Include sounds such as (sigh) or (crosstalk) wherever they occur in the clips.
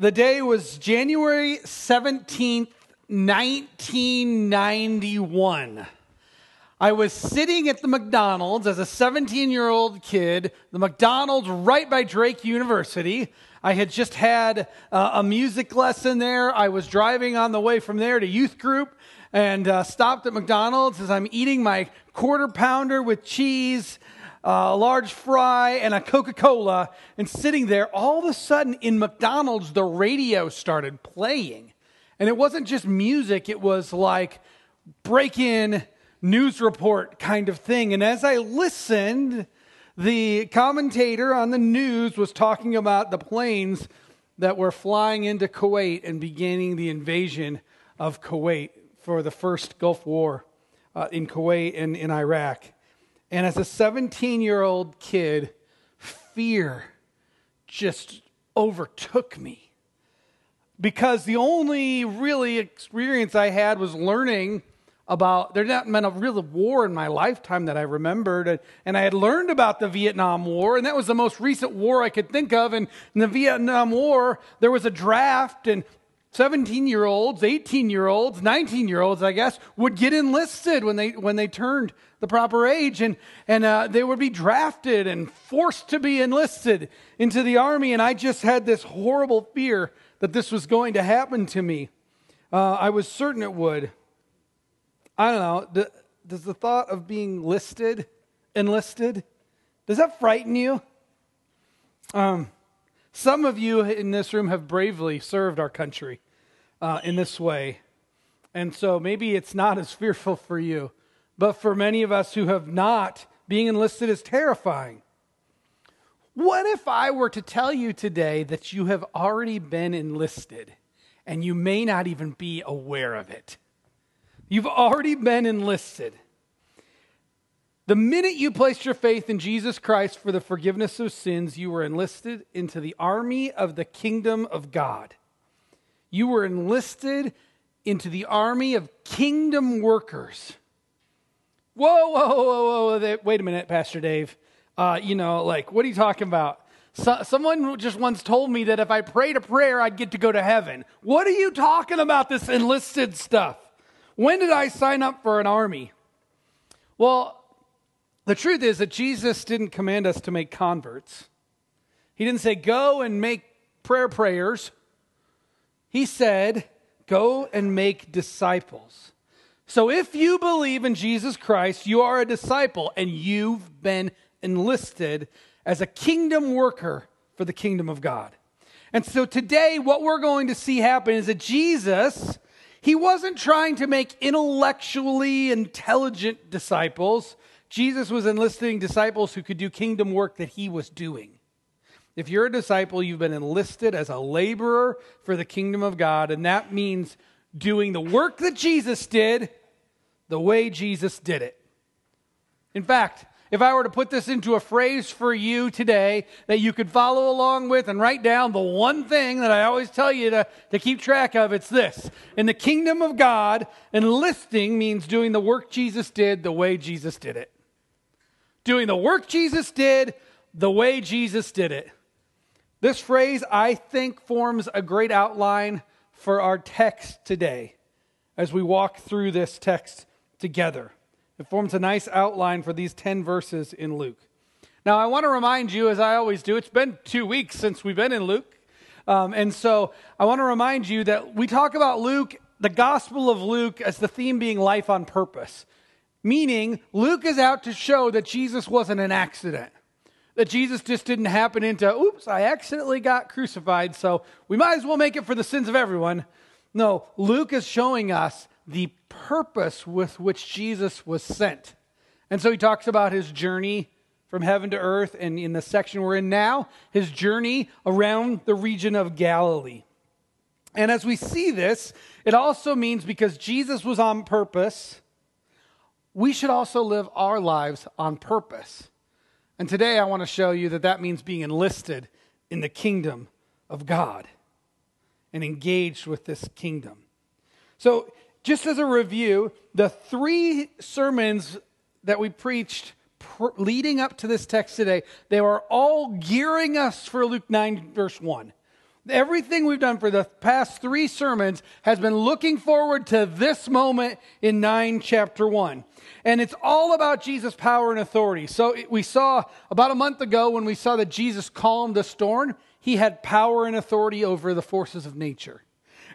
The day was January 17th, 1991. I was sitting at the McDonald's as a 17 year old kid, the McDonald's right by Drake University. I had just had uh, a music lesson there. I was driving on the way from there to youth group and uh, stopped at McDonald's as I'm eating my quarter pounder with cheese, a large fry, and a Coca Cola. And sitting there, all of a sudden in McDonald's, the radio started playing. And it wasn't just music, it was like break in news report kind of thing. And as I listened, the commentator on the news was talking about the planes that were flying into Kuwait and beginning the invasion of Kuwait for the first Gulf War uh, in Kuwait and in Iraq. And as a 17 year old kid, fear just overtook me. Because the only really experience I had was learning about there's not been a real war in my lifetime that I remembered, and, I had learned about the Vietnam War, and that was the most recent war I could think of. And in the Vietnam War, there was a draft, and 17 year olds, 18 year olds, 19 year olds, I guess, would get enlisted when they when they turned the proper age, and and uh, they would be drafted and forced to be enlisted into the army. And I just had this horrible fear that this was going to happen to me. Uh, I was certain it would. I don't know. Does the thought of being listed, enlisted, does that frighten you? Um, some of you in this room have bravely served our country uh, in this way. And so maybe it's not as fearful for you. But for many of us who have not, being enlisted is terrifying. What if I were to tell you today that you have already been enlisted and you may not even be aware of it? You've already been enlisted. The minute you placed your faith in Jesus Christ for the forgiveness of sins, you were enlisted into the army of the kingdom of God. You were enlisted into the army of kingdom workers. Whoa, whoa, whoa, whoa, wait a minute, Pastor Dave. Uh, you know, like, what are you talking about? So, someone just once told me that if I prayed a prayer, I'd get to go to heaven. What are you talking about, this enlisted stuff? When did I sign up for an army? Well, the truth is that Jesus didn't command us to make converts. He didn't say, go and make prayer prayers. He said, go and make disciples. So if you believe in Jesus Christ, you are a disciple and you've been enlisted as a kingdom worker for the kingdom of God. And so today, what we're going to see happen is that Jesus he wasn't trying to make intellectually intelligent disciples. Jesus was enlisting disciples who could do kingdom work that he was doing. If you're a disciple, you've been enlisted as a laborer for the kingdom of God, and that means doing the work that Jesus did the way Jesus did it. In fact, if I were to put this into a phrase for you today that you could follow along with and write down the one thing that I always tell you to, to keep track of, it's this. In the kingdom of God, enlisting means doing the work Jesus did the way Jesus did it. Doing the work Jesus did the way Jesus did it. This phrase, I think, forms a great outline for our text today as we walk through this text together. It forms a nice outline for these 10 verses in Luke. Now, I want to remind you, as I always do, it's been two weeks since we've been in Luke. Um, and so I want to remind you that we talk about Luke, the Gospel of Luke, as the theme being life on purpose. Meaning, Luke is out to show that Jesus wasn't an accident. That Jesus just didn't happen into, oops, I accidentally got crucified, so we might as well make it for the sins of everyone. No, Luke is showing us the purpose with which Jesus was sent. And so he talks about his journey from heaven to earth, and in the section we're in now, his journey around the region of Galilee. And as we see this, it also means because Jesus was on purpose, we should also live our lives on purpose. And today I want to show you that that means being enlisted in the kingdom of God and engaged with this kingdom. So just as a review, the three sermons that we preached pr- leading up to this text today, they were all gearing us for Luke 9, verse 1. Everything we've done for the past three sermons has been looking forward to this moment in 9 chapter 1. And it's all about Jesus' power and authority. So we saw about a month ago when we saw that Jesus calmed the storm, he had power and authority over the forces of nature.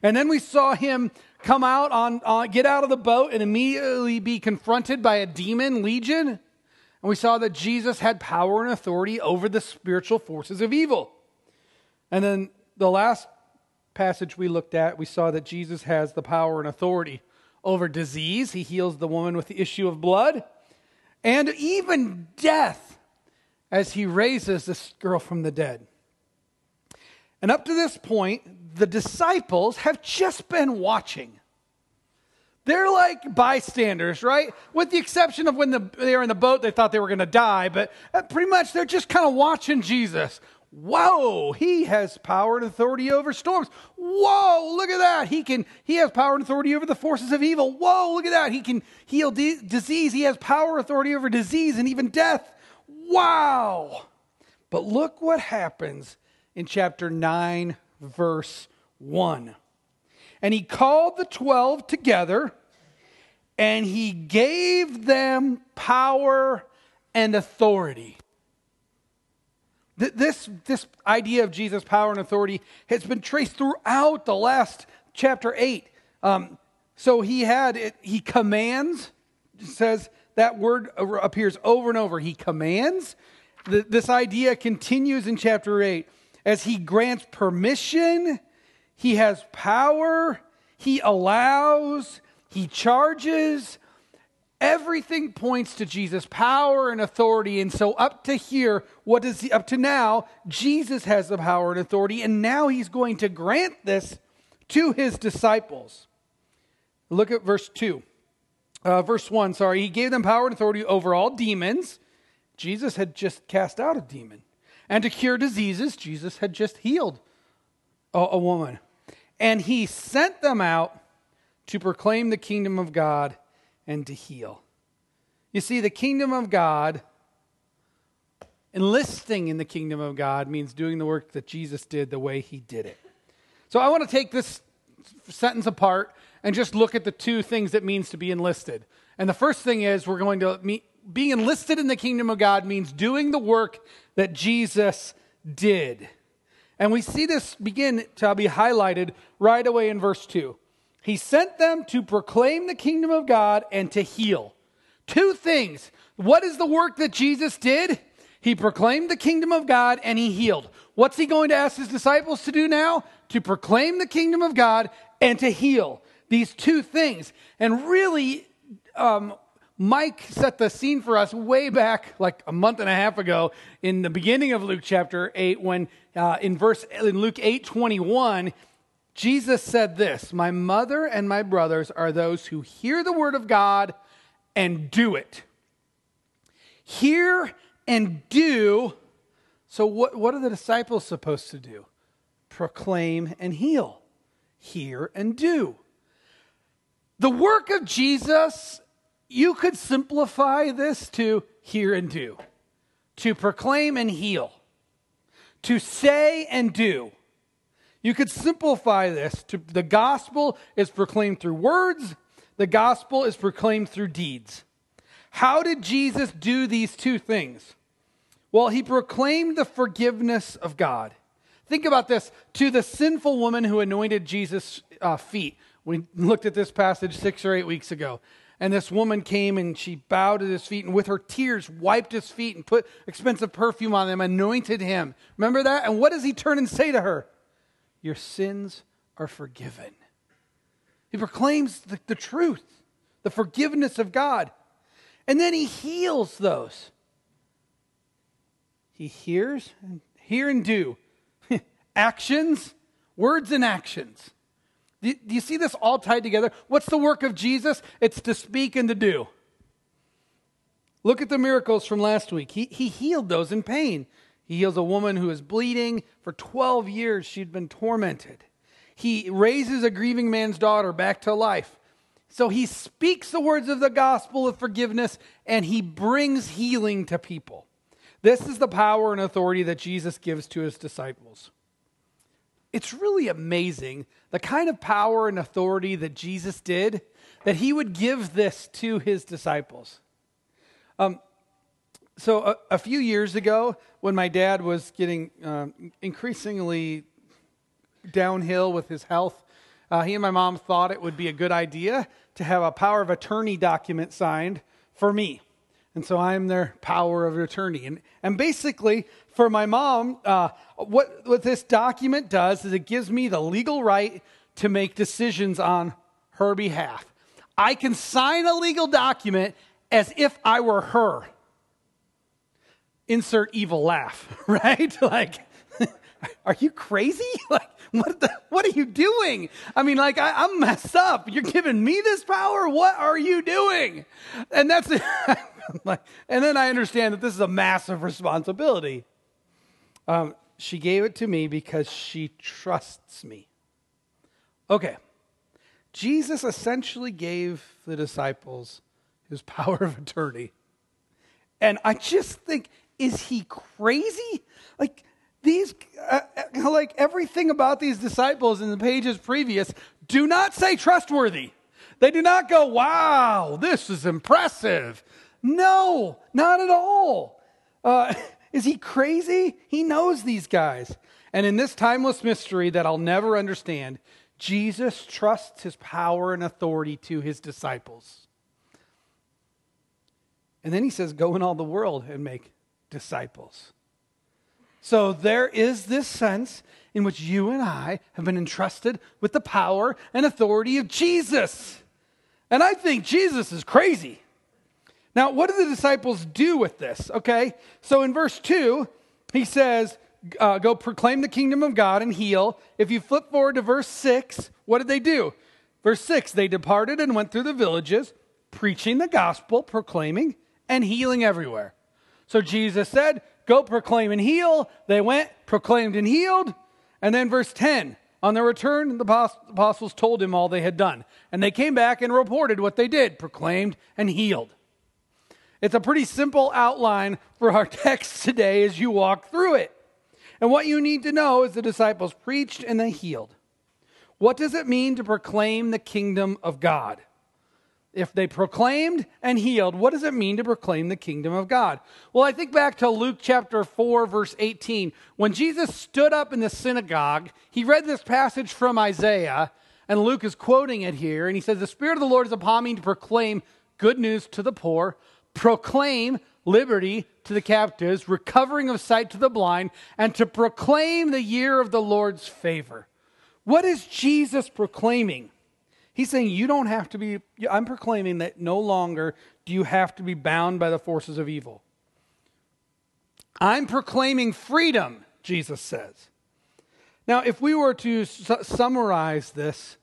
And then we saw him come out on, uh, get out of the boat and immediately be confronted by a demon legion. And we saw that Jesus had power and authority over the spiritual forces of evil. And then the last passage we looked at, we saw that Jesus has the power and authority over disease. He heals the woman with the issue of blood and even death as he raises this girl from the dead. And up to this point, the disciples have just been watching. They're like bystanders, right? With the exception of when the, they were in the boat, they thought they were going to die, but uh, pretty much they're just kind of watching Jesus. Whoa, he has power and authority over storms. Whoa, look at that. He can he has power and authority over the forces of evil. Whoa, look at that. He can heal disease. He has power and authority over disease and even death. Wow. But look what happens in chapter 9 verse 1. And he called the 12 together and he gave them power and authority. This, this idea of Jesus' power and authority has been traced throughout the last chapter 8. Um, so he had, it, he commands, says that word appears over and over. He commands. This idea continues in chapter 8 as he grants permission, he has power, he allows, he charges, Everything points to Jesus' power and authority. And so, up to here, what is he, up to now, Jesus has the power and authority, and now he's going to grant this to his disciples. Look at verse 2. Uh, verse 1, sorry. He gave them power and authority over all demons. Jesus had just cast out a demon. And to cure diseases, Jesus had just healed a, a woman. And he sent them out to proclaim the kingdom of God and to heal. You see, the kingdom of God, enlisting in the kingdom of God, means doing the work that Jesus did the way he did it. So I want to take this sentence apart and just look at the two things it means to be enlisted. And the first thing is we're going to meet, being enlisted in the kingdom of God means doing the work that Jesus did. And we see this begin to be highlighted right away in verse 2. He sent them to proclaim the kingdom of God and to heal. Two things. What is the work that Jesus did? He proclaimed the kingdom of God and he healed. What's he going to ask his disciples to do now? To proclaim the kingdom of God and to heal. These two things. And really, um, Mike set the scene for us way back, like a month and a half ago, in the beginning of Luke chapter 8, when uh, in verse in Luke 8 21, Jesus said this My mother and my brothers are those who hear the word of God and do it. Hear and do. So, what, what are the disciples supposed to do? Proclaim and heal. Hear and do. The work of Jesus, you could simplify this to hear and do, to proclaim and heal, to say and do. You could simplify this to the gospel is proclaimed through words, the gospel is proclaimed through deeds. How did Jesus do these two things? Well, he proclaimed the forgiveness of God. Think about this to the sinful woman who anointed Jesus' uh, feet. We looked at this passage six or eight weeks ago. And this woman came and she bowed at his feet and with her tears wiped his feet and put expensive perfume on them, anointed him. Remember that? And what does he turn and say to her? Your sins are forgiven. He proclaims the, the truth, the forgiveness of God. And then he heals those. He hears, and hear and do. (laughs) actions, words and actions. Do, you see this all tied together? What's the work of Jesus? It's to speak and to do. Look at the miracles from last week. He, he healed those in pain. He heals a woman who is bleeding. For 12 years, she'd been tormented. He raises a grieving man's daughter back to life. So he speaks the words of the gospel of forgiveness and he brings healing to people. This is the power and authority that Jesus gives to his disciples. It's really amazing the kind of power and authority that Jesus did, that he would give this to his disciples. Um, so, a, a, few years ago, when my dad was getting um, increasingly downhill with his health, uh, he and my mom thought it would be a good idea to have a power of attorney document signed for me. And so I'm their power of attorney. And, and basically, for my mom, uh, what, what this document does is it gives me the legal right to make decisions on her behalf. I can sign a legal document as if I were her. Insert evil laugh, (laughs) right? (laughs) like, (laughs) are you crazy? Like, (laughs) what, the, what are you doing? I mean, like, I, am messed up. You're giving me this power? What are you doing? And that's (laughs) it. and then I understand that this is a massive responsibility. Um, she gave it to me because she trusts me. Okay. Jesus essentially gave the disciples his (laughs) power of attorney. And I just think, is he crazy? Like, these, uh, uh, like everything about these disciples in the pages previous, do not say trustworthy. They do not go, wow, this is impressive. No, not at all. Uh, (laughs) is he crazy? He knows these guys. And in this timeless mystery that I'll never understand, Jesus trusts his power and authority to his disciples. And then he says, Go in all the world and make disciples. So there is this sense in which you and I have been entrusted with the power and authority of Jesus. And I think Jesus is crazy. Now, what do the disciples do with this? Okay, so in verse 2, he says, uh, Go proclaim the kingdom of God and heal. If you flip forward to verse 6, what did they do? Verse 6 They departed and went through the villages, preaching the gospel, proclaiming, and healing everywhere. So Jesus said, Go proclaim and heal. They went, proclaimed and healed. And then verse 10 on their return, the apostles told him all they had done. And they came back and reported what they did, proclaimed and healed. It's a pretty simple outline for our (laughs) text today as you walk through it. And what you need to know is the disciples preached and they healed. What does it mean to proclaim the kingdom of God? If they proclaimed and healed, what does it mean to proclaim the kingdom of God? Well, I think back to Luke chapter 4, verse 18. When Jesus stood up in the synagogue, he read this passage from Isaiah, and Luke is quoting it here. And he says, The Spirit of the Lord is upon me to proclaim good news to the poor, proclaim liberty to the captives, recovering of sight to the blind, and to proclaim the year of the Lord's favor. What is Jesus proclaiming? He's saying you don't have to be, I'm proclaiming that no longer do you have to be bound by the forces of evil. I'm proclaiming freedom, Jesus says. Now, if we were to su- summarize this,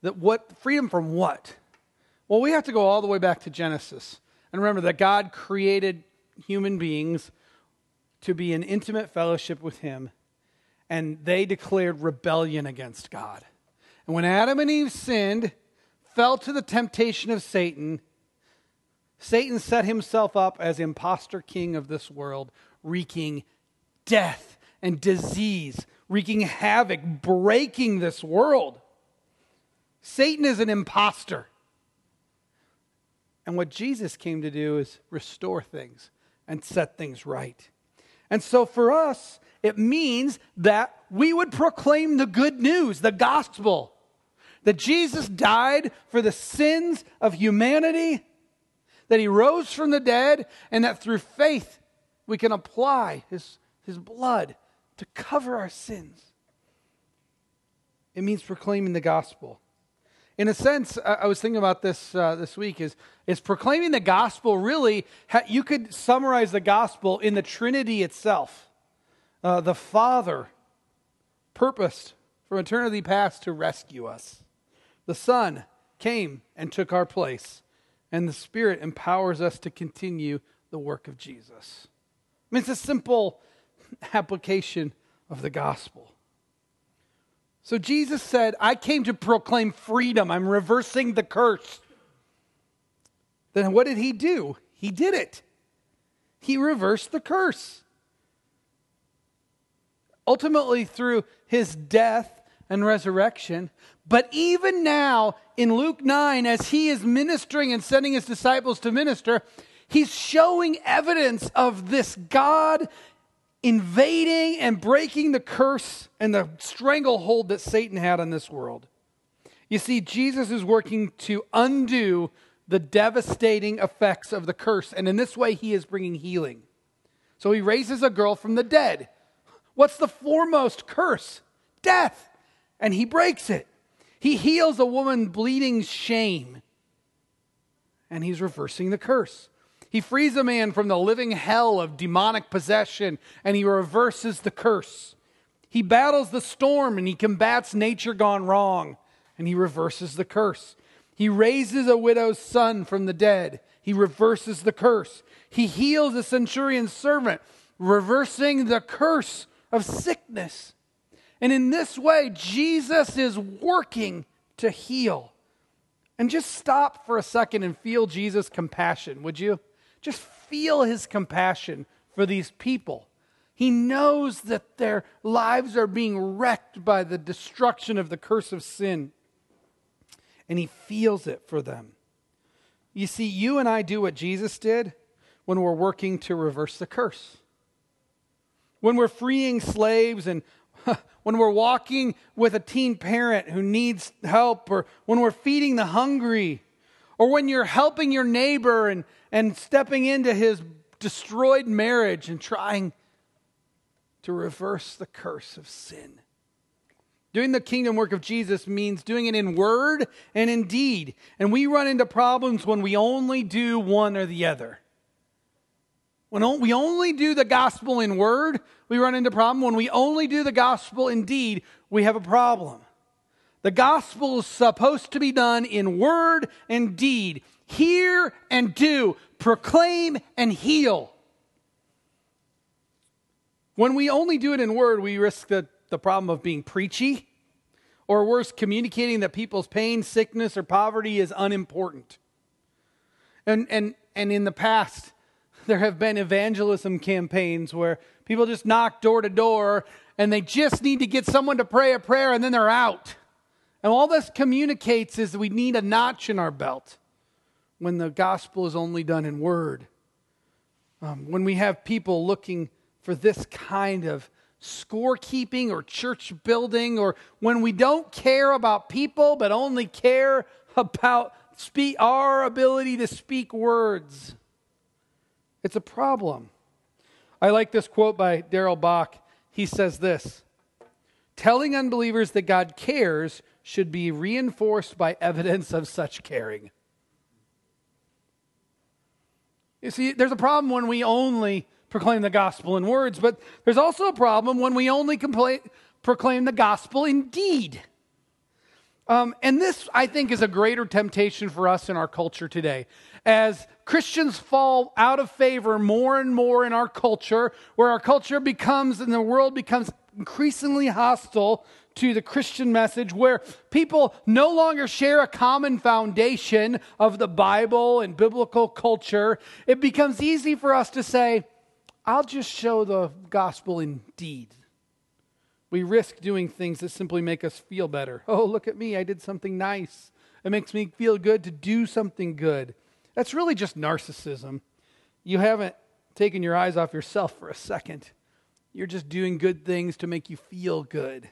that what freedom from what? Well, we have to go all the way back to Genesis. And remember that God created human beings to be in intimate fellowship with him, and they declared rebellion against God. And when Adam and Eve sinned, fell to the temptation of Satan, Satan set himself up as impostor king of this world, wreaking death and disease, wreaking havoc, breaking this world. Satan is an impostor. And what Jesus came to do is restore things and set things right. And so for us, it means that we would proclaim the good news, the gospel that Jesus died for the sins of humanity, that he rose from the dead, and that through faith we can apply his, his blood to cover our sins. It means proclaiming the gospel. In a sense, I was thinking about this uh, this week. Is is proclaiming the gospel really? You could summarize the gospel in the Trinity itself. Uh, the Father purposed from eternity past to rescue us. The Son came and took our place, and the Spirit empowers us to continue the work of Jesus. I mean, it's a simple (laughs) application of the gospel. So Jesus said, I came to proclaim freedom. I'm reversing the curse. Then what did he do? He did it. He reversed the curse. Ultimately, through his death and resurrection. But even now, in Luke 9, as he is ministering and sending his disciples to minister, he's showing evidence of this God invading and breaking the curse and the stranglehold that Satan had on this world. You see, Jesus is working to undo the devastating effects of the curse, and in this way, he is bringing healing. So he raises a girl from the dead. What's the foremost curse? Death. And he breaks it. He heals a woman bleeding shame, and he's reversing the curse. He frees a man from the living hell of demonic possession and he reverses the curse. He battles the storm and he combats nature gone wrong and he reverses the curse. He raises a widow's son from the dead. He reverses the curse. He heals a centurion's servant, reversing the curse of sickness. And in this way, Jesus is working to heal. And just stop for a second and feel Jesus' compassion, would you? Just feel his compassion for these people. He knows that their lives are being wrecked by the destruction of the curse of sin, and he feels it for them. You see, you and I do what Jesus did when we're working to reverse the curse. When we're freeing slaves and (laughs) when we're walking with a teen parent who needs help, or when we're feeding the hungry, or when you're helping your neighbor and, and stepping into his destroyed marriage and trying to reverse the curse of sin. Doing the kingdom work of Jesus means doing it in word and in deed. And we run into problems when we only do one or the other. When we only do the gospel in word, we run into problem. When we only do the gospel in deed, we have a problem. The gospel is supposed to be done in word and deed. Hear and do, proclaim and heal. When we only do it in word, we risk the, the problem of being preachy, or worse, communicating that people's pain, sickness, or poverty is unimportant. And, and, and in the past, there have been evangelism campaigns where people just knock door to door and they just need to get someone to pray a prayer and then they're out. And all this communicates is we need a notch in our belt when the gospel is only done in word. Um, when we have people looking for this kind of scorekeeping or church building, or when we don't care about people but only care about our ability to speak words, it's a problem. I like this quote by Darrell Bock. He says this Telling unbelievers that God cares should be reinforced by evidence of such caring. You see, there's a problem when we only proclaim the gospel in words, but there's also a problem when we only compla- proclaim the gospel in deed. Um, and this, I think, is a greater temptation for us in our culture today. As Christians fall out of favor more and more in our culture, where our culture becomes and the world becomes increasingly hostile to the Christian message where people no longer share a common foundation of the Bible and biblical culture, it becomes easy for us to say, I'll just show the gospel in deed. We risk doing things that simply make us feel better. Oh, look at me, I did something nice. It makes me feel good to do something good. That's really just narcissism. You haven't taken your eyes off yourself for a second. You're just doing good things to make you feel good.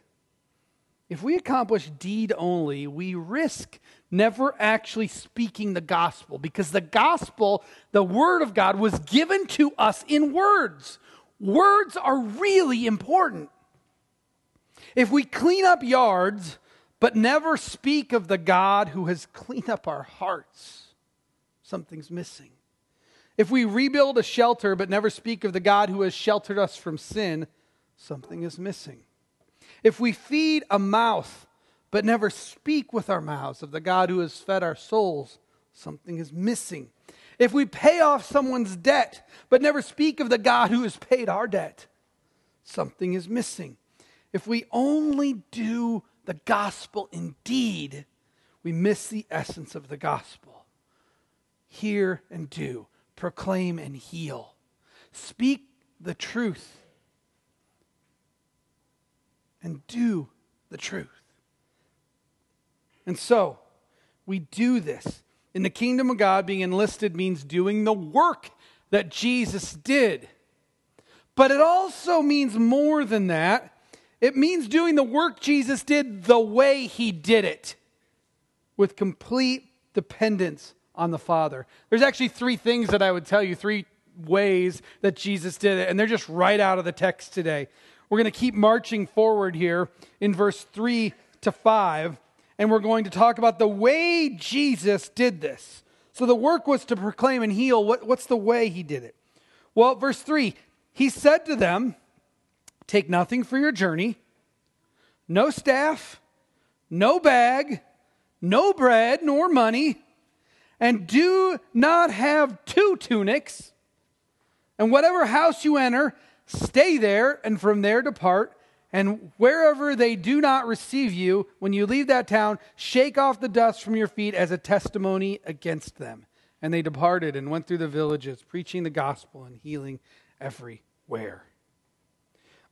If we accomplish deed only, we risk never actually speaking the gospel because the gospel, the word of God, was given to us in words. Words are really important. If we clean up yards but never speak of the God who has cleaned up our hearts, something's missing. If we rebuild a shelter but never speak of the God who has sheltered us from sin, something is missing. If we feed a mouth but never speak with our mouths of the God who has fed our souls, something is missing. If we pay off someone's debt but never speak of the God who has paid our debt, something is missing. If we only do the gospel in deed, we miss the essence of the gospel. Hear and do, proclaim and heal. Speak the truth and do the truth. And so, we do this. In the kingdom of God, being enlisted means doing the work that Jesus did. But it also means more than that. It means doing the work Jesus did the way he did it, with complete dependence on the Father. There's actually three things that I would tell you, three ways that Jesus did it, and they're just right out of the text today. We're going to keep marching forward here in verse 3 to 5, and we're going to talk about the way Jesus did this. So the work was to proclaim and heal. What, what's the way he did it? Well, verse 3 he said to them, Take nothing for your journey, no staff, no bag, no bread, nor money, and do not have two tunics. And whatever house you enter, stay there, and from there depart. And wherever they do not receive you, when you leave that town, shake off the dust from your feet as a testimony against them. And they departed and went through the villages, preaching the gospel and healing everywhere.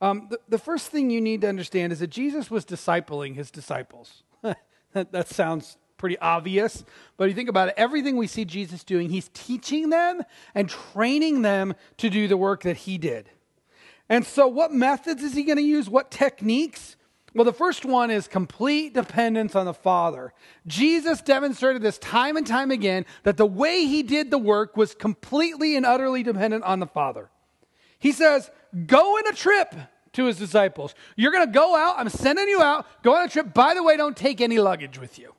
Um, the, the first thing you need to understand is that Jesus was discipling his disciples. (laughs) that, that sounds pretty obvious, but you think about it, everything we see Jesus doing, he's teaching them and training them to do the work that he did. And so, what methods is he going to use? What techniques? Well, the first one is complete dependence on the Father. Jesus demonstrated this time and time again that the way he did the work was completely and utterly dependent on the Father. He says, Go on a trip to his disciples. You're going to go out. I'm sending you out. Go on a trip. By the way, don't take any luggage with you.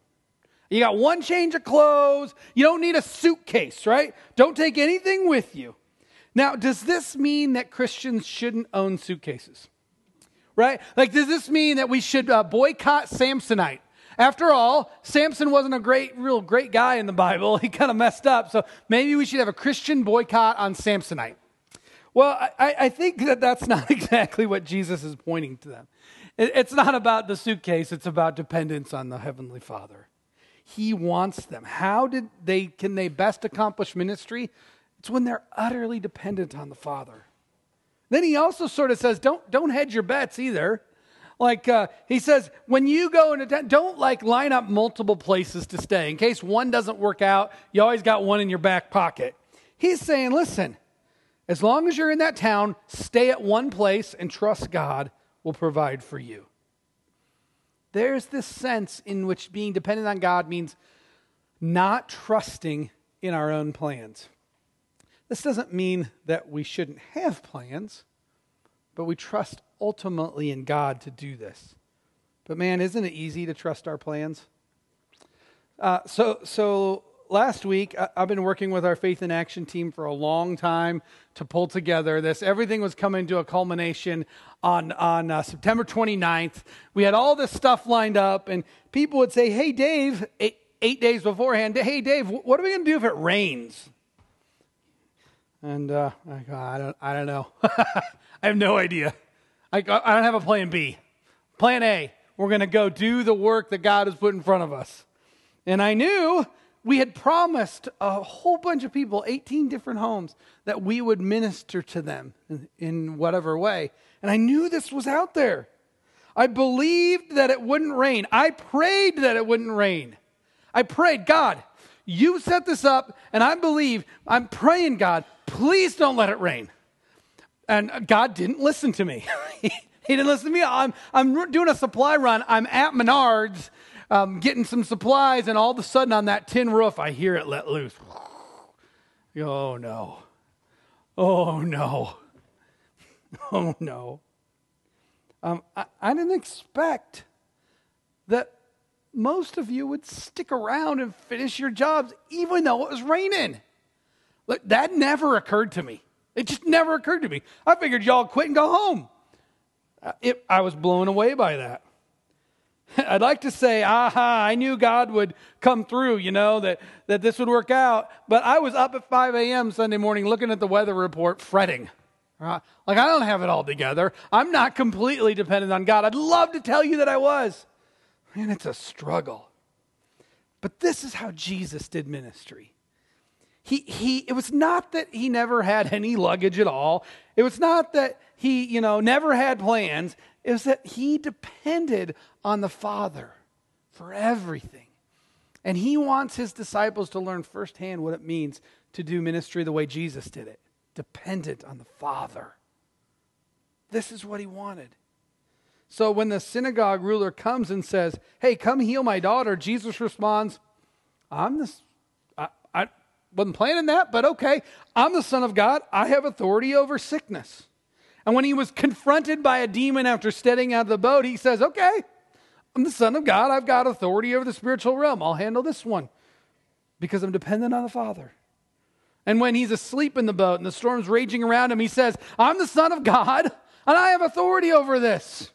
You got one change of clothes. You don't need a suitcase, right? Don't take anything with you. Now, does this mean that Christians shouldn't own suitcases? Right? Like, does this mean that we should uh, boycott Samsonite? After all, Samson wasn't a great, real great guy in the Bible. (laughs) He kind of messed up. So maybe we should have a Christian boycott on Samsonite. Well, I, I, think that that's (laughs) not exactly what Jesus is pointing to them. It, it's not about the suitcase, it's about dependence on the Heavenly Father. He wants them. How did they can they best accomplish ministry? It's when they're utterly dependent on the Father. Then he also sort of says, don't, don't hedge your bets either. Like uh, he says, when you go into town, don't like line up multiple places to stay. In case one doesn't work out, you always got one in your back pocket. He's saying, listen, as long as you're in that town, stay at one place and trust God will provide for you. There's this sense in which being dependent on God means not trusting in our own plans. This doesn't mean that we shouldn't have plans, but we trust ultimately in God to do this. But man, isn't it easy to trust our plans? Uh, so, so last week, I've been working with our Faith in Action team for a long time to pull together this. Everything was coming to a culmination on, on uh, September 29th. We had all this stuff lined up, and people would say, Hey, Dave, eight, eight days beforehand, Hey, Dave, what are we going to do if it rains? And uh, I, go, I, don't, I don't know. (laughs) I have no idea. I, I don't have a plan B. Plan A, we're going to go do the work that God has put in front of us. And I knew we had promised a whole bunch of people, 18 different homes, that we would minister to them in, in, whatever way. And I knew this was out there. I believed that it wouldn't rain. I prayed that it wouldn't rain. I prayed, God, you set this up, and I believe, I'm praying, God, please don't let it rain. And God didn't listen to me. (laughs) he didn't listen to me. I'm, I'm doing a supply run. I'm at Menards um, getting some supplies, and all of a sudden on that tin roof, I hear it let loose. Oh no. Oh no. (laughs) Oh no. Um, I, I didn't expect that most of you would stick around and finish your jobs even though it was raining. Look, that never occurred to me. It just never occurred to me. I figured y'all quit and go home. It, I was blown away by that. (laughs) I'd like to say, aha, I knew God would come through, you know, that, that this would work out. But I was up at 5 a.m. Sunday morning looking at the weather report, fretting. Like, I don't have it all together. I'm not completely dependent on God. I'd love to tell you that I was. Man, it's a struggle. But this is how Jesus did ministry. He, he, it was not that he never had any luggage at all. It was not that he, you know, never had plans. Was that he depended on the Father for everything. And he wants his disciples to learn firsthand what it means to do ministry the way Jesus did it, dependent on the Father. This is what he wanted. So when the synagogue ruler comes and says, Hey, come heal my daughter, Jesus responds, I'm the, I, I wasn't planning that, but okay. I'm the Son of God. I have authority over sickness. And when he was confronted by a demon after stepping out of the boat, he says, Okay, I'm the Son of God. I've got authority over the spiritual realm. I'll handle this one because I'm dependent on the Father. And when he's asleep in the boat and the storm's raging around him, he says, I'm the Son of God and I have authority over this.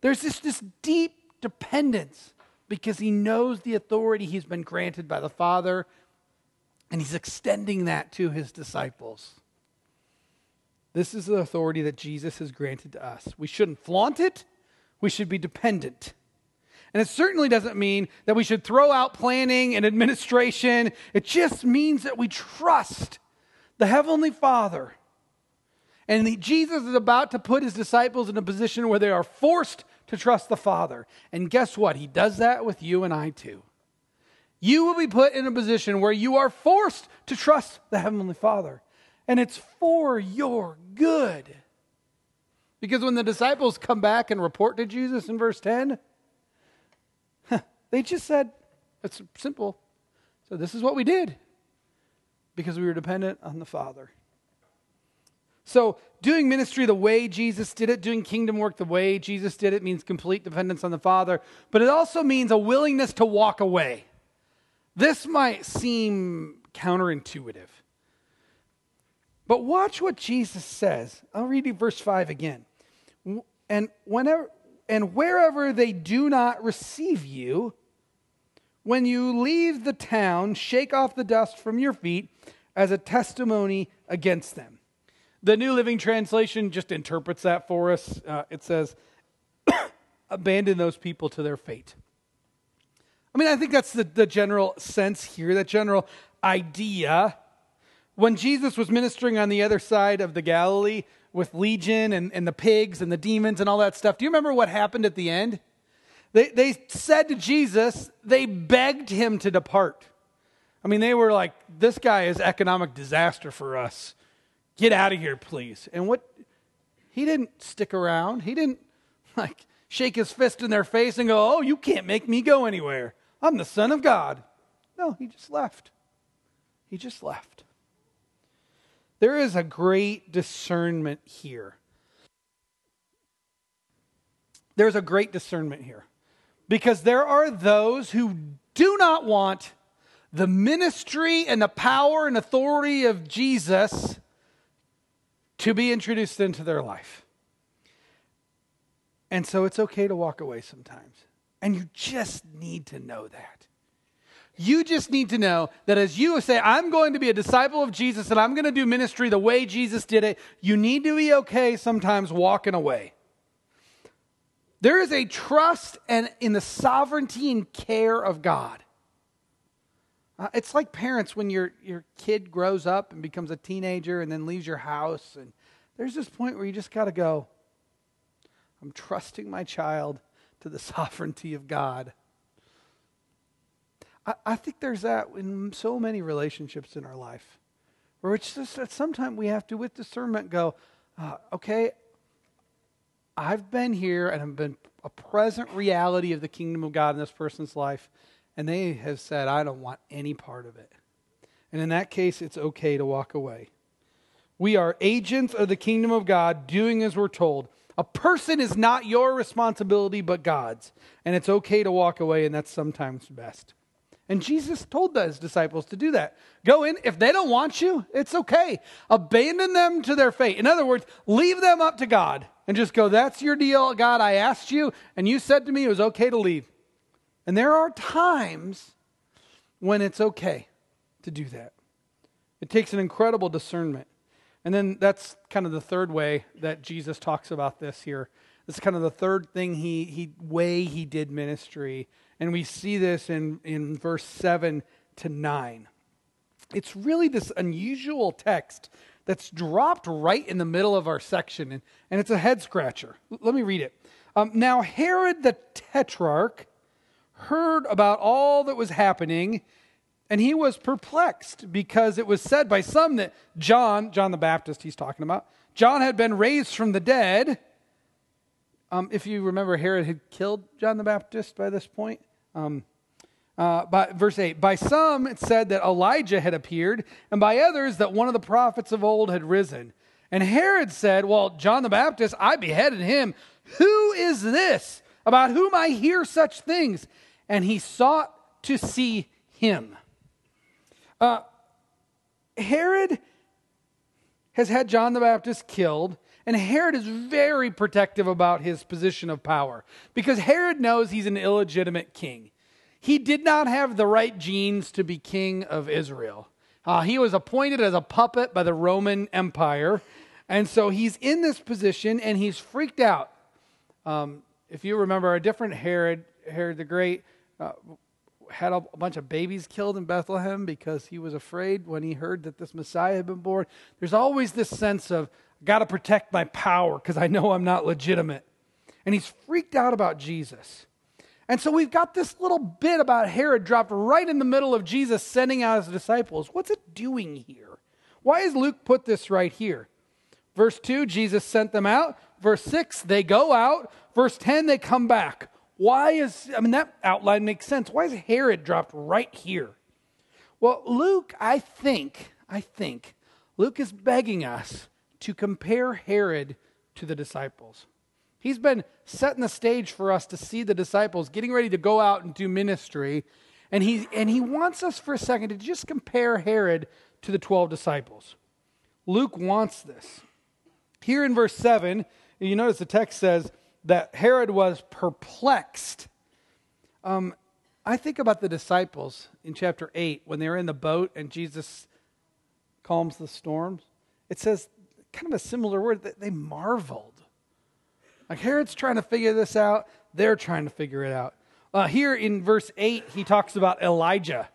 There's just this deep dependence because he knows the authority he's been granted by the Father and he's extending that to his disciples. This is the authority that Jesus has granted to us. We shouldn't flaunt it, we should be dependent. And it certainly doesn't mean that we should throw out planning and administration. It just means that we trust the Heavenly Father. And Jesus is about to put his disciples in a position where they are forced to trust the Father. And guess what? He does that with you and I too. You will be put in a position where you are forced to trust the Heavenly Father. And it's for your good. Because when the disciples come back and report to Jesus in verse 10, they just said, it's simple. So this is what we did because we were dependent on the Father. So, doing ministry the way Jesus did it, doing kingdom work the way Jesus did it, means complete dependence on the Father, but it also means a willingness to walk away. This might seem counterintuitive. But watch what Jesus says. I'll read you verse 5 again. And whenever and wherever they do not receive you, when you leave the town, shake off the dust from your feet as a testimony against them. The New Living Translation just interprets that for us. Uh, it says, (coughs) abandon those people to their fate. I mean, I think that's the, the general sense here, that general idea. When Jesus was ministering on the other side of the Galilee with Legion and, and the pigs and the demons and all that stuff, do you remember what happened at the end? They, they said to Jesus, they begged him to depart. I mean, they were like, this guy is economic disaster for us. Get out of here, please. And what he didn't stick around. He didn't (laughs) like shake his fist in their face and go, "Oh, you can't make me go anywhere. I'm the son of God." No, he just left. He just left. There is a great discernment here. There's a great discernment here. Because there are those who do not want the ministry and the power and authority of Jesus to be introduced into their life. And so it's okay to walk away sometimes. And you just need to know that. You just need to know that as you say, I'm going to be a disciple of Jesus and I'm going to do ministry the way Jesus did it, you need to be okay sometimes walking away. There is a trust and in the sovereignty and care of God. Uh, it's like parents when your, your kid grows up and becomes a teenager and then leaves your house. And there's this point where you just got to go, I'm trusting my child to the (laughs) sovereignty of God. I, think there's that in so many relationships in our life where it's just that sometimes we have to, with discernment, go, uh, okay, I've been here and I've been a present reality of the kingdom of God in this person's life and they have said, I don't want any part of it. And in that case, it's okay to walk away. We are agents of the kingdom of God, doing as we're told. A person is not your responsibility, but God's. And it's okay to walk away, and that's sometimes best. And Jesus told his disciples to do that. Go in. If they don't want you, it's okay. Abandon them to their fate. In other words, leave them up to God and just go, That's your deal, God. I asked you, and you said to me it was okay to leave. And there are times when it's okay to do that. It takes an incredible discernment. And then that's kind of the third way that Jesus talks about this here. This is kind of the third thing he, he way he did ministry. And we see this in, in verse 7 to 9. It's really this unusual text that's dropped right in the middle of our section, and, and it's a head scratcher. Let me read it. Um, now, Herod the Tetrarch heard about all that was happening, and he was perplexed because it was said by some that John, John the Baptist, he's talking about, John had been raised from the dead. Um, if you remember, Herod had killed John the Baptist by this point. Um, uh, by, verse 8 By some it said that Elijah had appeared, and by others that one of the prophets of old had risen. And Herod said, Well, John the Baptist, I beheaded him. Who is this about whom I hear such things? And he sought to see him. Uh, Herod has had John the Baptist killed, and Herod is very protective about his position of power because Herod knows he's an illegitimate king. He did not have the right genes to be king of Israel. Uh, he was appointed as a puppet by the Roman Empire, and so he's in this position and he's freaked out. Um, if you remember, a different Herod, Herod the Great, uh, had a bunch of babies killed in Bethlehem because he was afraid when he heard that this Messiah had been born. There's always this sense of, got to protect my power because I know I'm not legitimate. And he's freaked out about Jesus. And so we've got this little bit about Herod dropped right in the middle of Jesus sending out his disciples. What's it doing here? Why has Luke put this right here? Verse 2, Jesus sent them out. Verse 6, they go out. Verse 10, they come back. Why is, I mean, that outline makes sense. Why is Herod dropped right here? Well, Luke, I think, I think, Luke is begging us to compare Herod to the disciples. He's been setting the stage for us to see the disciples getting ready to go out and do ministry. And he, and he wants us for a second to just compare Herod to the 12 disciples. Luke wants this. Here in verse 7, you notice the text says that Herod was perplexed. Um, I think about the disciples in chapter 8 when they're in the boat and Jesus calms the storms. It says kind of a similar word that they marveled. Like Herod's trying to figure this out, they're trying to figure it out. Uh, here in verse 8, he talks about Elijah.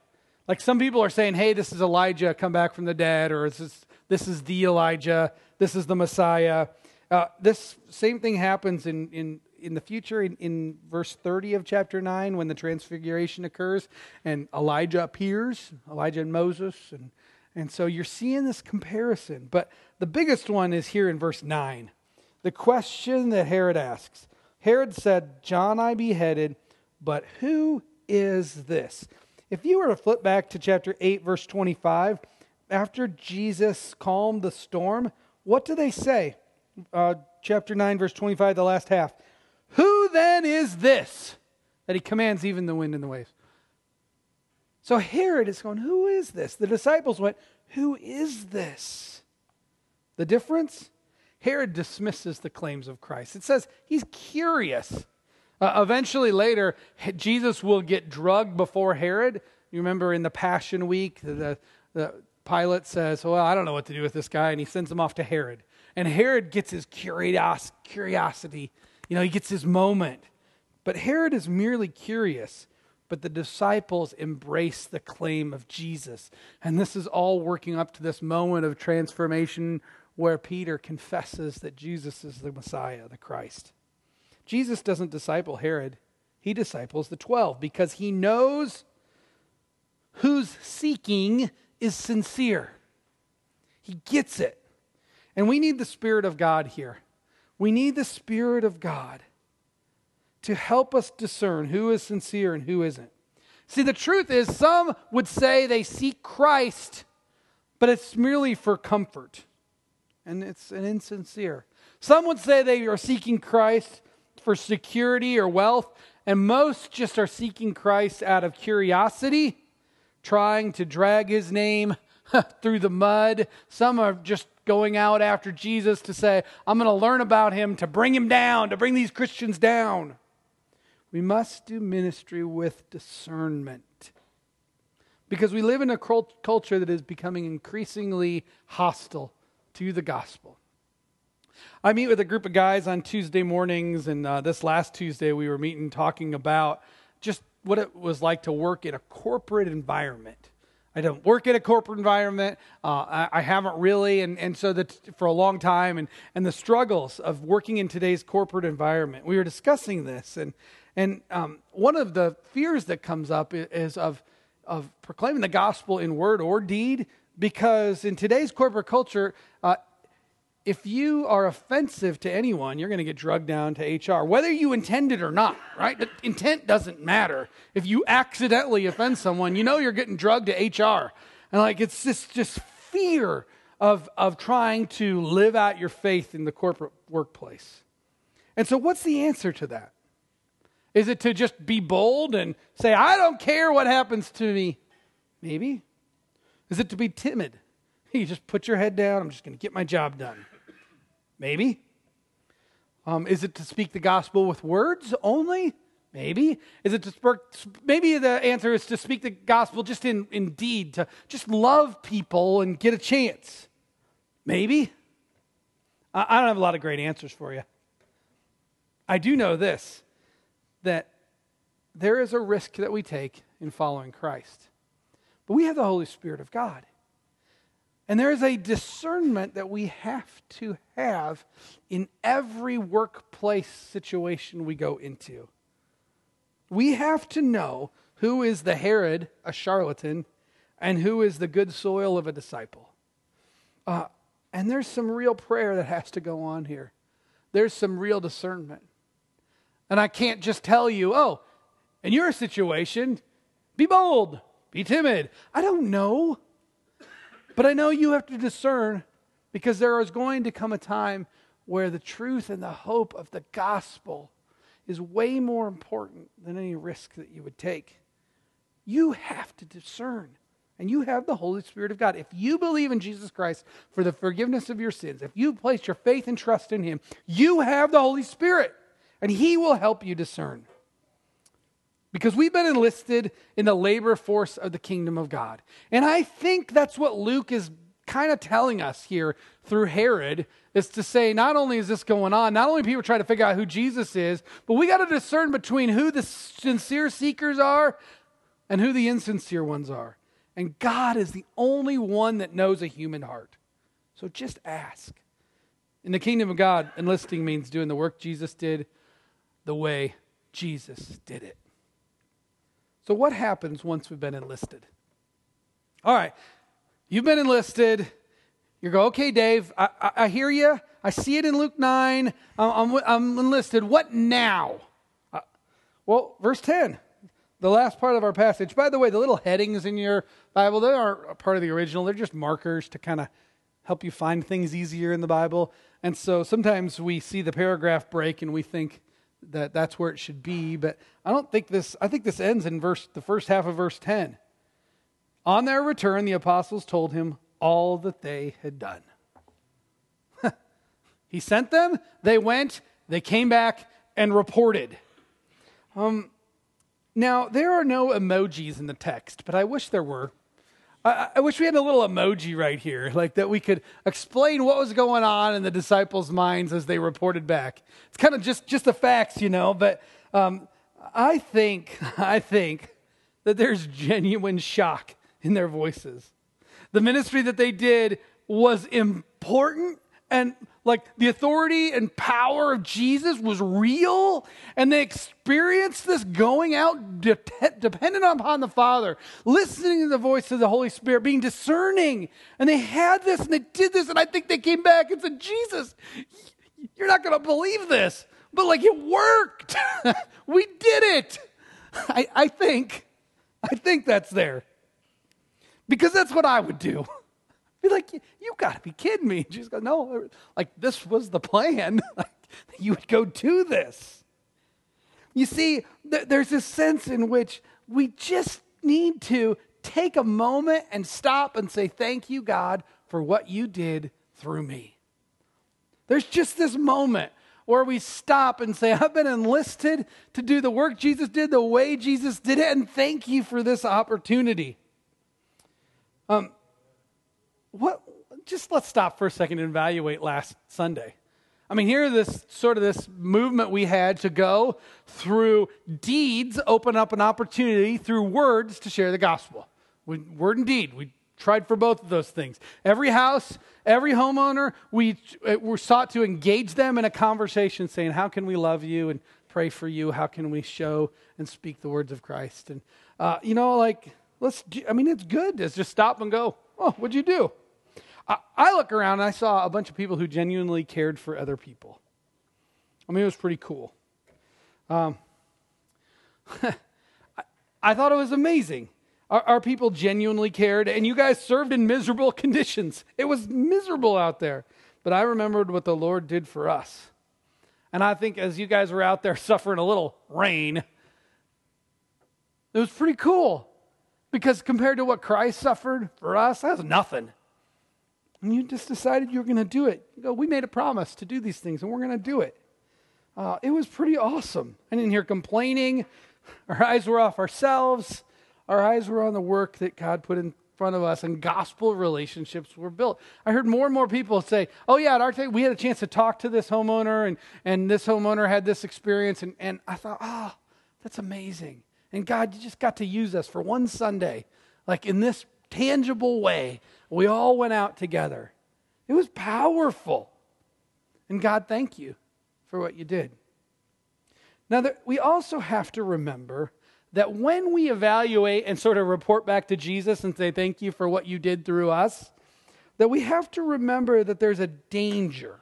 Like some people are saying, hey, this is Elijah come back from the dead, or this, this is the Elijah this is the Messiah. Uh, this same thing happens in, in, in the future in, in verse 30 of chapter 9 when the transfiguration occurs and Elijah appears, Elijah and Moses. And, and so you're seeing this comparison. But the biggest one is here in verse 9. The question that Herod asks Herod said, John I beheaded, but who is this? If you were to flip back to chapter 8, verse 25, after Jesus calmed the storm, what do they say? Uh, chapter 9, verse 25, the last half. Who then is this that he commands even the wind and the waves? So Herod is going, Who is this? The disciples went, Who is this? The difference? Herod dismisses the claims of Christ. It says he's curious. Uh, eventually, later, Jesus will get drugged before Herod. You remember in the Passion Week, the, the, Pilate says, Well, I don't know what to do with this guy, and he sends him off to Herod. And Herod gets his curios- curiosity. You know, he gets his moment. But Herod is merely curious. But the disciples embrace the claim of Jesus. And this is all working up to this moment of transformation where Peter confesses that Jesus is the Messiah, the Christ. Jesus doesn't disciple Herod, he disciples the 12 because he knows whose seeking is sincere. He gets it. And we need the Spirit of God here. We need the Spirit of God to help us discern who is sincere and who isn't. See, the truth is, some would say they seek Christ, but it's merely for comfort, and it's an insincere. Some would say they are seeking Christ for security or wealth, and most just are seeking Christ out of curiosity trying to drag his name (laughs) through the mud. Some are just going out after Jesus to say, I'm going to learn about him, to bring him down, to bring these Christians down. We must do ministry with discernment. Because we live in a culture that is becoming increasingly hostile to the gospel. I meet with a group of guys on Tuesday mornings, and uh, this last Tuesday we were meeting talking about just what it was like to work in a corporate environment. I don't work in a corporate environment. Uh, I, I, haven't really, and, and so that for a long time, and, and the struggles of working in today's corporate environment. We were discussing this, and And um, one of the fears that comes up is of, of proclaiming the gospel in word or deed, because in today's corporate culture, uh, if you are offensive to anyone, you're going to get drugged down to HR, whether you intend it or not, right? Intent doesn't matter. If you accidentally offend someone, you know you're getting drugged to HR. And like it's this just fear of, of trying to live out your faith in the corporate workplace. And so what's the answer to that? Is it to just be bold and say, I don't care what happens to me? Maybe. Is it to be timid? (laughs) You just put your head down, I'm just going to get my job done. Maybe. Um, is it to speak the gospel with words only? Maybe. Is it to speak, maybe the answer is to speak the gospel just in, in deed, to just love people and get a chance. Maybe. I, I don't have a lot of great answers for you. I do know this that there is a risk that we take in following Christ. But we have the Holy Spirit of God. And there is a discernment that we have to have in every workplace situation we go into. We have to know who is the Herod, a charlatan, and who is the good soil of a disciple. Uh, and there's some real prayer that has to go on here. There's some real discernment. And I can't just tell you, oh, in your situation, be bold, be timid. I don't know. But I know you have to discern because there is going to come a time where the truth and the hope of the gospel is way more important than any risk that you would take. You have to discern. And you have the Holy Spirit of God. If you believe in Jesus Christ for the forgiveness of your sins, if you place your faith and trust in Him, you have the Holy Spirit. And He will help you discern. Because we've been enlisted in the labor force of the kingdom of God. And I think that's what Luke is kind of telling us here through Herod is to say not only is this going on, not only people trying to figure out who Jesus is, but we got to discern between who the sincere seekers are and who the insincere ones are. And God is the only one that knows a human heart. So just ask. In the kingdom of God, enlisting means doing the work Jesus did the way Jesus did it. So, what happens once we've been enlisted? All right, you've been enlisted. You go, okay, Dave, I, I, I hear you. I see it in Luke 9. I'm, I'm, I'm enlisted. What now? Uh, well, verse 10, the last part of our passage. By the way, the little headings in your Bible, they aren't part of the original. They're just markers to kind of help you find things easier in the Bible. And so sometimes we see the paragraph break and we think that that's where it should be, but I don't think this I think this ends in verse the first half of verse 10. On their return the apostles told him all that they had done. (laughs) he sent them, they went, they came back and reported. Um, now, there are no emojis in the text, but I wish there were. I, I, wish we had a little emoji right here, like that we could explain what was going on in the disciples' minds as they reported back. It's kind of just, just the facts, you know, but um, I think, (laughs) I think that there's genuine shock in their voices. The ministry that they did was important and like the authority and power of Jesus was real, and they experienced this going out de- dependent upon the Father, listening to the voice of the Holy Spirit, being discerning. And they had this and they did this, and I think they came back and said, Jesus, you're not going to believe this, but like it worked. (laughs) we did it. I, I think, I think that's there. Because that's what I would do. (laughs) Like, you got to be kidding me. (laughs) She's goes, no, like this was the plan. (laughs) like, you would go do this. You see, th- there's this sense in which we just need to take a moment and stop and say, Thank you, God, for what you did through me. There's just this moment where we stop and say, I've been enlisted to do the work Jesus did the way Jesus did it, and thank you for this opportunity. Um, what, just let's stop for a second and evaluate last Sunday. I mean, here this sort of this movement we had to go through deeds, open up an opportunity through words to share the gospel. We, word and deed. We tried for both of those things. Every house, every homeowner, we, we sought to engage them in a conversation saying, How can we love you and pray for you? How can we show and speak the words of Christ? And, uh, you know, like, let's, do, I mean, it's good to just stop and go, oh, what'd you do? I, I look around and I saw a bunch of people who genuinely cared for other people. I mean, it was pretty cool. Um, (laughs) I, I thought it was amazing. Our, our, people genuinely cared, and you guys served in miserable (laughs) conditions. It was miserable out there. But I remembered what the Lord did for us. And I think as you guys were out there (laughs) suffering a little rain, it was pretty cool. Because compared to what Christ suffered for us, that's nothing. And you just decided you were going to do it. You go, we made a promise to do these things, and we're going to do it. Uh, it was pretty awesome. I didn't hear complaining. Our eyes were off ourselves. Our eyes were on the work that God put in front of us, and gospel relationships were built. I heard more and more people say, Oh, yeah, at our take, we had a chance to talk to this homeowner, and, and this homeowner had this experience. And, and I thought, Oh, that's amazing. And God, you just got to use us for one Sunday, like in this tangible way. We all went out together. It was powerful. And God, thank you for what you did. Now, we also have to remember that when we evaluate and sort of report back to Jesus and say, Thank you for what you did through us, that we have to remember that there's a danger.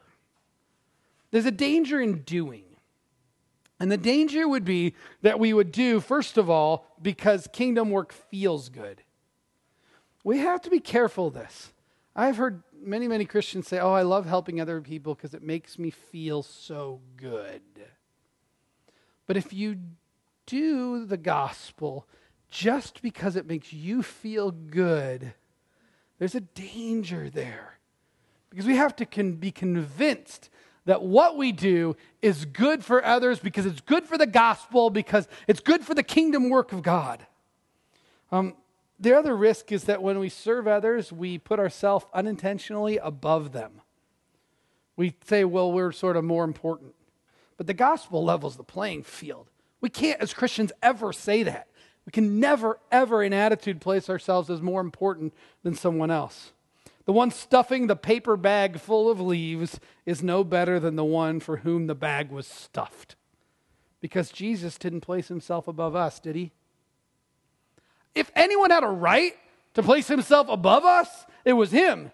There's a danger in doing. And the danger would be that we would do, first of all, because kingdom work feels good. We have to be careful of this. I've heard many, many Christians say, Oh, I love helping other people because it makes me feel so good. But if you do the gospel just because it makes you feel good, there's a danger there. Because we have to con- be convinced that what we do is good for others because it's good for the gospel, because it's good for the kingdom work of God. Um, the other risk is that when we serve others, we put ourselves unintentionally above them. We say, well, we're sort of more important. But the gospel levels the playing field. We can't, as Christians, ever say that. We can never, ever, in attitude, place ourselves as more important than someone else. The one stuffing the paper bag full of leaves is no better than the one for whom the bag was stuffed. Because Jesus didn't place himself above us, did he? If anyone had a right to place himself above us, it was him.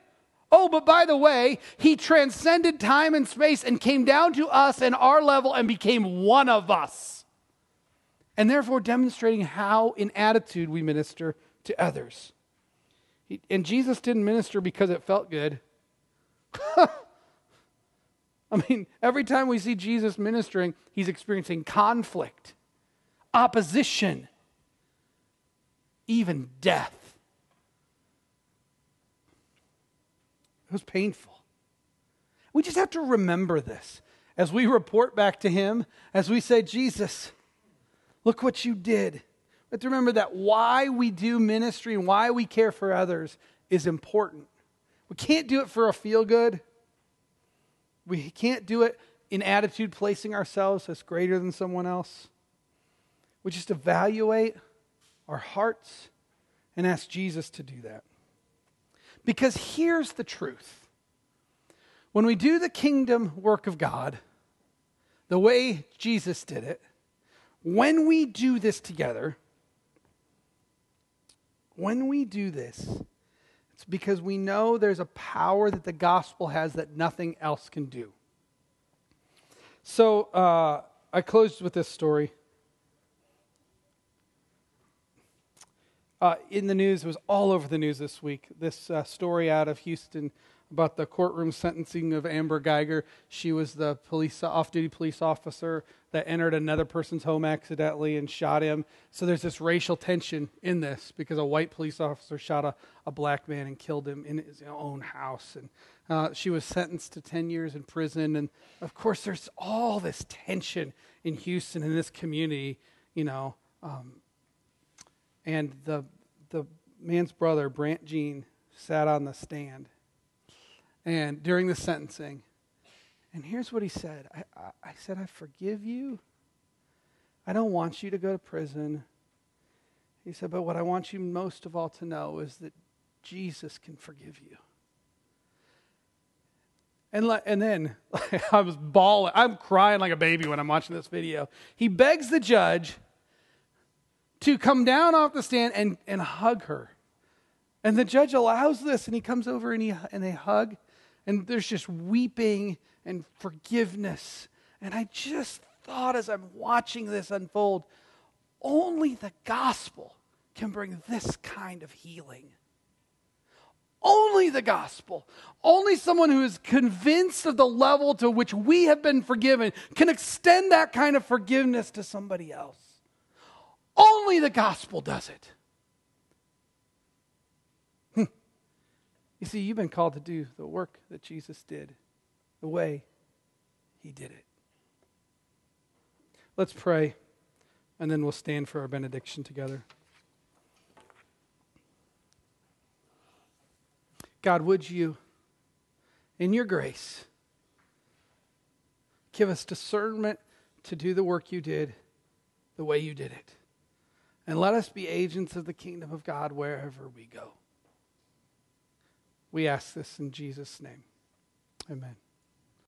Oh, but by the way, he transcended time and space and came down to us and our level and became one of us and therefore demonstrating how, in attitude, we minister to others. He, and Jesus didn't minister because it felt good. (laughs) I mean, every time we see Jesus ministering, he's experiencing conflict, opposition, even death. It was painful. We just have to remember this as we report back to him, as we say, Jesus, Look what you did. We have to remember that why we do ministry and why we care for others is important. We can't do it for a feel good. We can't do it in attitude, placing ourselves as greater than someone else. We just evaluate our hearts and ask Jesus to do that. Because here's the truth when we do the kingdom work of God the way Jesus did it, when we do this together, when we do this, it's because we know there's a power that the gospel has that nothing else can do. So uh, I closed with this story. Uh, in the news, it was all over the news this week. This uh, story out of Houston about the courtroom sentencing of Amber Guyger. She was the police off-duty police officer that entered another person's home accidentally and shot him. So there's this racial tension in this because a white police officer shot a, a black man and killed him in his own house. And uh, she was sentenced to 10 years in prison. And of course, there's all this tension in Houston in this community, you know. Um, and the the man's brother, Brandt Jean, sat on the stand and during the sentencing. And here's what he said I, I, I, said, I forgive you. I don't want you to go to prison. He said, but what I want you most of all to know is that Jesus can forgive you. And, le- and then (laughs) I was bawling. I'm crying like a baby when I'm watching this video. He begs the judge to come down off the stand and, and hug her. And the judge allows this, and he comes over and, he, and they hug, and there's just weeping and forgiveness. And I just thought as I'm watching this unfold, only the gospel can bring this kind of healing. Only the gospel. Only someone who is convinced of the level to which we have been forgiven can extend that kind of forgiveness to somebody else. Only the gospel does it. Hmm. You see, you've been called to do the work that Jesus did, the way he did it. Let's pray, and then we'll stand for our benediction together. God, would you, in your grace, give us discernment to do the work you did the way you did it? And let us be agents of the kingdom of God wherever we go. We ask this in Jesus' name. Amen.